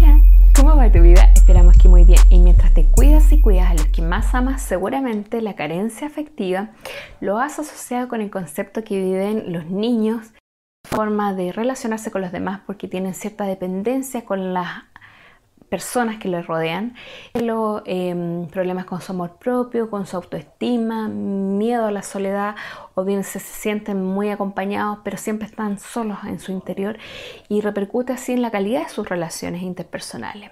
Hola, ¿cómo va tu vida? Esperamos que muy bien. Y mientras te cuidas y cuidas a los que más amas, seguramente la carencia afectiva lo has asociado con el concepto que viven los niños, forma de relacionarse con los demás porque tienen cierta dependencia con las personas que les rodean, em, problemas con su amor propio, con su autoestima, miedo a la soledad o bien se, sienten muy acompañados pero siempre están solos en su interior y repercute así en la calidad de sus relaciones interpersonales.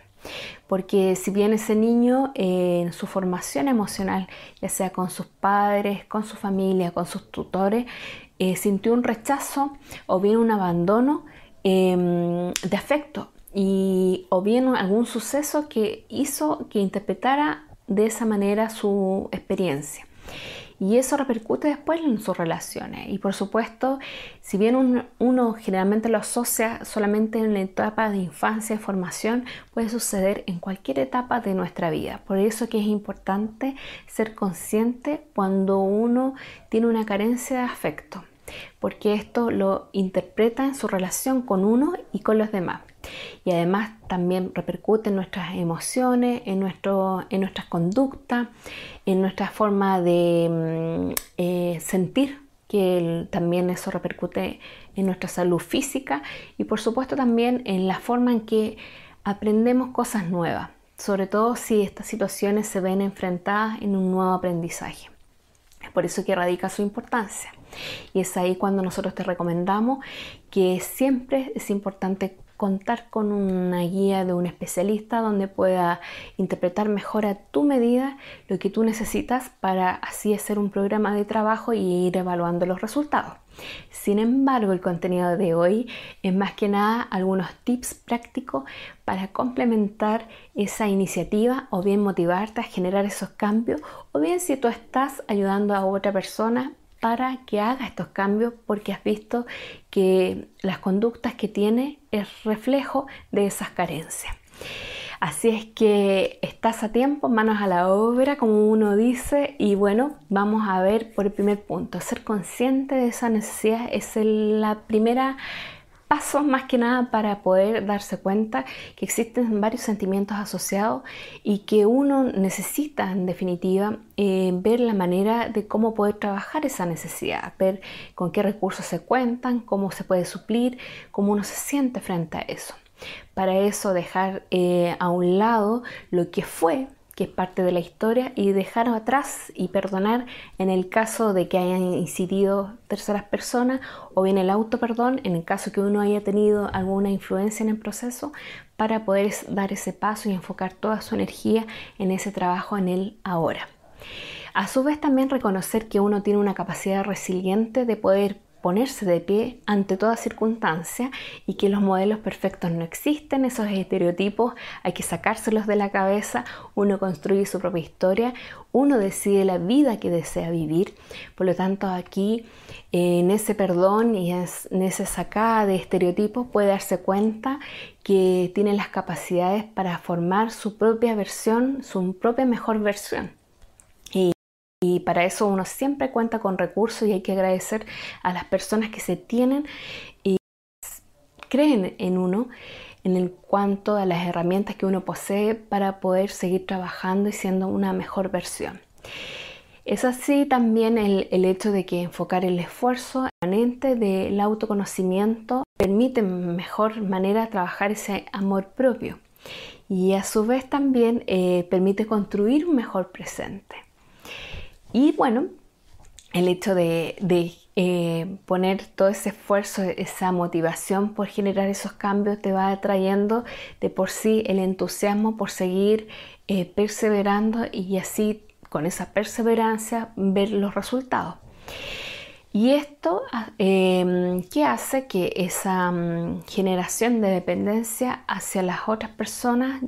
Porque si bien ese niño eh, en su formación emocional, ya sea con sus padres, con su familia, con sus tutores, eh, sintió un rechazo o bien un abandono em, de afecto y, o bien algún suceso que hizo que interpretara de esa manera su experiencia. Y eso repercute después en sus relaciones. Y por supuesto, si bien uno generalmente lo asocia solamente en la etapa de infancia y formación, puede suceder en cualquier etapa de nuestra vida. Por eso que es importante ser consciente cuando uno tiene una carencia de afecto, porque esto lo interpreta en su relación con uno y con los demás y además también repercute en nuestras emociones, en, nuestro, en nuestras conductas, en nuestra forma de mm, eh, sentir, que también eso repercute en nuestra salud física y por supuesto también en la forma en que aprendemos cosas nuevas, sobre todo si estas situaciones se ven enfrentadas en un nuevo aprendizaje. Es por eso que radica su importancia. Y es ahí cuando nosotros te recomendamos que siempre es importante contar con una guía de un especialista donde pueda interpretar mejor a tu medida lo que tú necesitas para así hacer un programa de trabajo y ir evaluando los resultados. Sin embargo, el contenido de hoy es más que nada algunos tips prácticos para complementar esa iniciativa o bien motivarte a generar esos cambios o bien si tú estás ayudando a otra persona para que haga estos cambios porque has visto que las conductas que tiene es reflejo de esas carencias. Así es que estás a tiempo, manos a la obra, como uno dice, y bueno, vamos a ver por el primer punto. Ser consciente de esa necesidad es la primera pasos más que nada para poder darse cuenta que existen varios sentimientos asociados y que uno necesita en definitiva eh, ver la manera de cómo poder trabajar esa necesidad, ver con qué recursos se cuentan, cómo se puede suplir, cómo uno se siente frente a eso. Para eso dejar eh, a un lado lo que fue que es parte de la historia, y dejar atrás y perdonar en el caso de que hayan incidido terceras personas, o bien el auto perdón en el caso que uno haya tenido alguna influencia en el proceso, para poder dar ese paso y enfocar toda su energía en ese trabajo en el ahora. A su vez también reconocer que uno tiene una capacidad resiliente de poder ponerse de pie ante toda circunstancia y que los modelos perfectos no existen, esos estereotipos hay que sacárselos de la cabeza, uno construye su propia historia, uno decide la vida que desea vivir, por lo tanto aquí en ese perdón y en esa sacada de estereotipos puede darse cuenta que tiene las capacidades para formar su propia versión, su propia mejor versión. Y para eso uno siempre cuenta con recursos y hay que agradecer a las personas que se tienen y creen en uno en cuanto a las herramientas que uno posee para poder seguir trabajando y siendo una mejor versión. Es así también el, hecho de que enfocar el esfuerzo permanente del autoconocimiento permite mejor manera trabajar ese amor propio y a su vez también eh, permite construir un mejor presente. Y bueno, el hecho de, eh, poner todo ese esfuerzo, esa motivación por generar esos cambios te va atrayendo de por sí el entusiasmo por seguir eh, perseverando y así con esa perseverancia ver los resultados. Y esto, ah, em, ¿qué hace? Que esa mm, generación de dependencia hacia las otras personas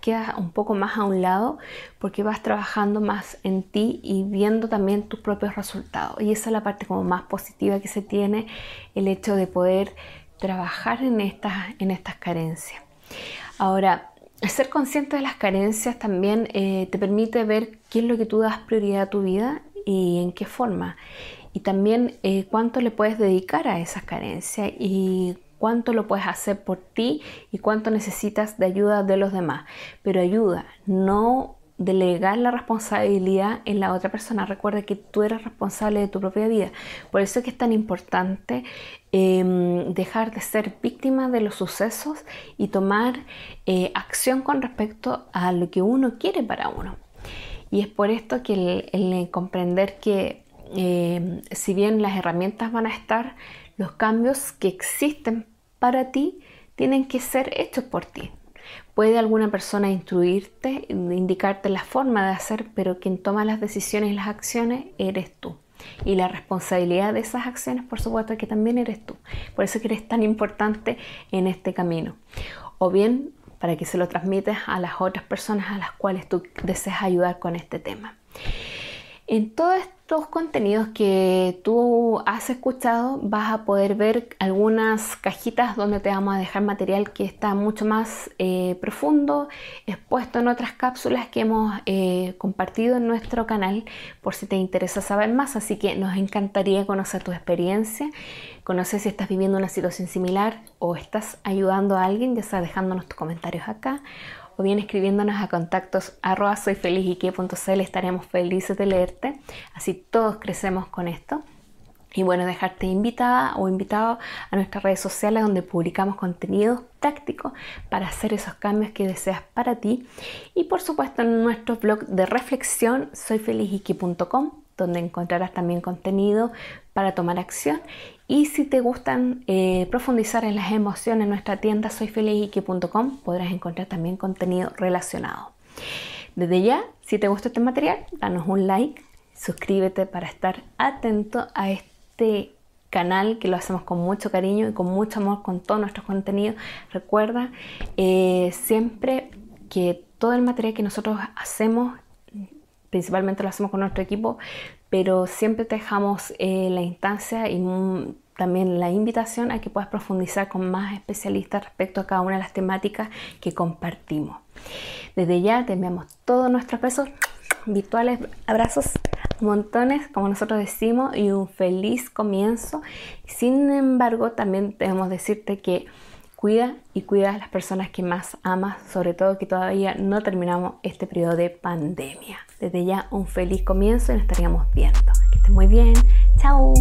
queda un poco más a un lado porque vas trabajando más en ti y viendo también tus propios resultados. Y esa es la parte como más positiva que se tiene, el hecho de poder trabajar en estas, en estas carencias. Ahora, ser consciente de las carencias también eh, te permite ver qué es lo que tú das prioridad a tu vida y en qué forma y también eh, cuánto le puedes dedicar a esas carencias y cuánto lo puedes hacer por ti y cuánto necesitas de ayuda de los demás. Pero ayuda, no delegar la responsabilidad en la otra persona. Recuerda que tú eres responsable de tu propia vida. Por eso es que es tan importante em, dejar de ser víctima de los sucesos y tomar eh, acción con respecto a lo que uno quiere para uno. Y es por esto que el, comprender que em, si bien las herramientas van a estar, los cambios que existen para ti tienen que ser hechos por ti. Puede alguna persona instruirte, indicarte la forma de hacer, pero quien toma las decisiones y las acciones eres tú. Y la responsabilidad de esas acciones, por supuesto, que también eres tú. Por eso que eres tan importante en este camino. O bien para que se lo transmites a las otras personas a las cuales tú deseas ayudar con este tema. En todo esto los contenidos que tú has escuchado vas a poder ver algunas cajitas donde te vamos a dejar material que está mucho más eh, profundo, expuesto en otras cápsulas que hemos eh, compartido en nuestro canal por si te interesa saber más. Así que nos encantaría conocer tu experiencia, conocer si estás viviendo una situación similar o estás ayudando a alguien, ya sea dejándonos tus comentarios acá o bien escribiéndonos a contactos arroba estaremos felices de leerte, así todos crecemos con esto. Y bueno, dejarte invitada o invitado a nuestras redes sociales donde publicamos contenidos prácticos para hacer esos cambios que deseas para ti. Y por supuesto en nuestro blog de reflexión soyfelizyque.com donde encontrarás también contenido para tomar acción. Y si te gustan eh, profundizar en las emociones en nuestra tienda soyfelizyque.com podrás encontrar también contenido relacionado. Desde ya, si te gusta este material, danos un like, suscríbete para estar atento a este canal que lo hacemos con mucho cariño y con mucho amor con todo nuestro contenido. Recuerda eh, siempre que todo el material que nosotros hacemos principalmente lo hacemos con nuestro equipo, pero siempre te dejamos eh, la instancia y también la invitación a que puedas profundizar con más especialistas respecto a cada una de las temáticas que compartimos. Desde ya te enviamos todos nuestros besos virtuales, abrazos, montones, como nosotros decimos, y un feliz comienzo. Sin embargo, también debemos decirte que Cuida y cuida a las personas que más amas, sobre todo que todavía no terminamos este periodo de pandemia. Desde ya un feliz comienzo y nos estaríamos viendo. Que estén muy bien. Chao.